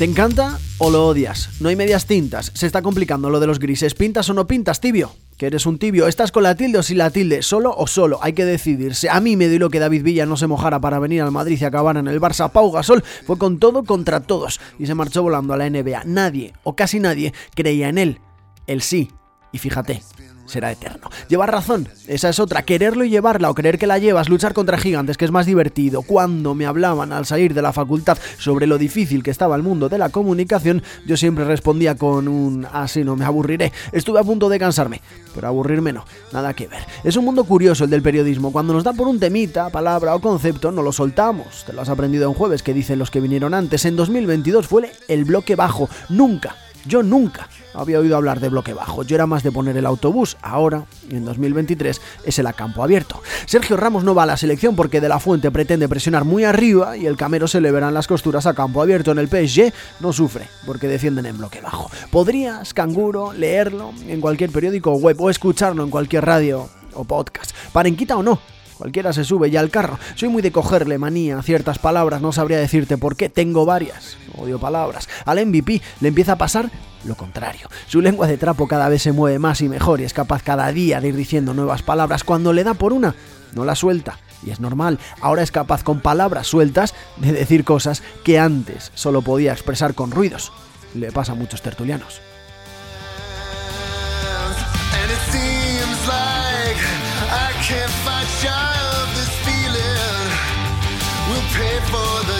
¿Te encanta o lo odias? No hay medias tintas. Se está complicando lo de los grises. ¿Pintas o no pintas, tibio? Que eres un tibio. ¿Estás con la tilde o sin la tilde? ¿Solo o solo? Hay que decidirse. A mí me lo que David Villa no se mojara para venir al Madrid y acabar en el Barça. Pau Gasol fue con todo contra todos y se marchó volando a la NBA. Nadie, o casi nadie, creía en él. Él sí. Y fíjate, será eterno. Llevar razón, esa es otra. Quererlo y llevarla o creer que la llevas, luchar contra gigantes, que es más divertido. Cuando me hablaban al salir de la facultad sobre lo difícil que estaba el mundo de la comunicación, yo siempre respondía con un así no me aburriré. Estuve a punto de cansarme, pero aburrirme no, nada que ver. Es un mundo curioso el del periodismo. Cuando nos da por un temita, palabra o concepto, no lo soltamos. Te lo has aprendido en jueves, que dicen los que vinieron antes. En 2022 fue el bloque bajo. Nunca yo nunca había oído hablar de bloque bajo, yo era más de poner el autobús, ahora, en 2023, es el a campo abierto. Sergio Ramos no va a la selección porque De La Fuente pretende presionar muy arriba y el Camero se le verán las costuras a campo abierto. En el PSG no sufre porque defienden en bloque bajo. Podrías, canguro, leerlo en cualquier periódico web o escucharlo en cualquier radio o podcast. Parenquita o no, Cualquiera se sube ya al carro. Soy muy de cogerle manía a ciertas palabras, no sabría decirte por qué. Tengo varias. Odio palabras. Al MVP le empieza a pasar lo contrario. Su lengua de trapo cada vez se mueve más y mejor y es capaz cada día de ir diciendo nuevas palabras. Cuando le da por una, no la suelta. Y es normal, ahora es capaz con palabras sueltas de decir cosas que antes solo podía expresar con ruidos. Le pasa a muchos tertulianos. can't fight shy of this feeling. We'll pay for the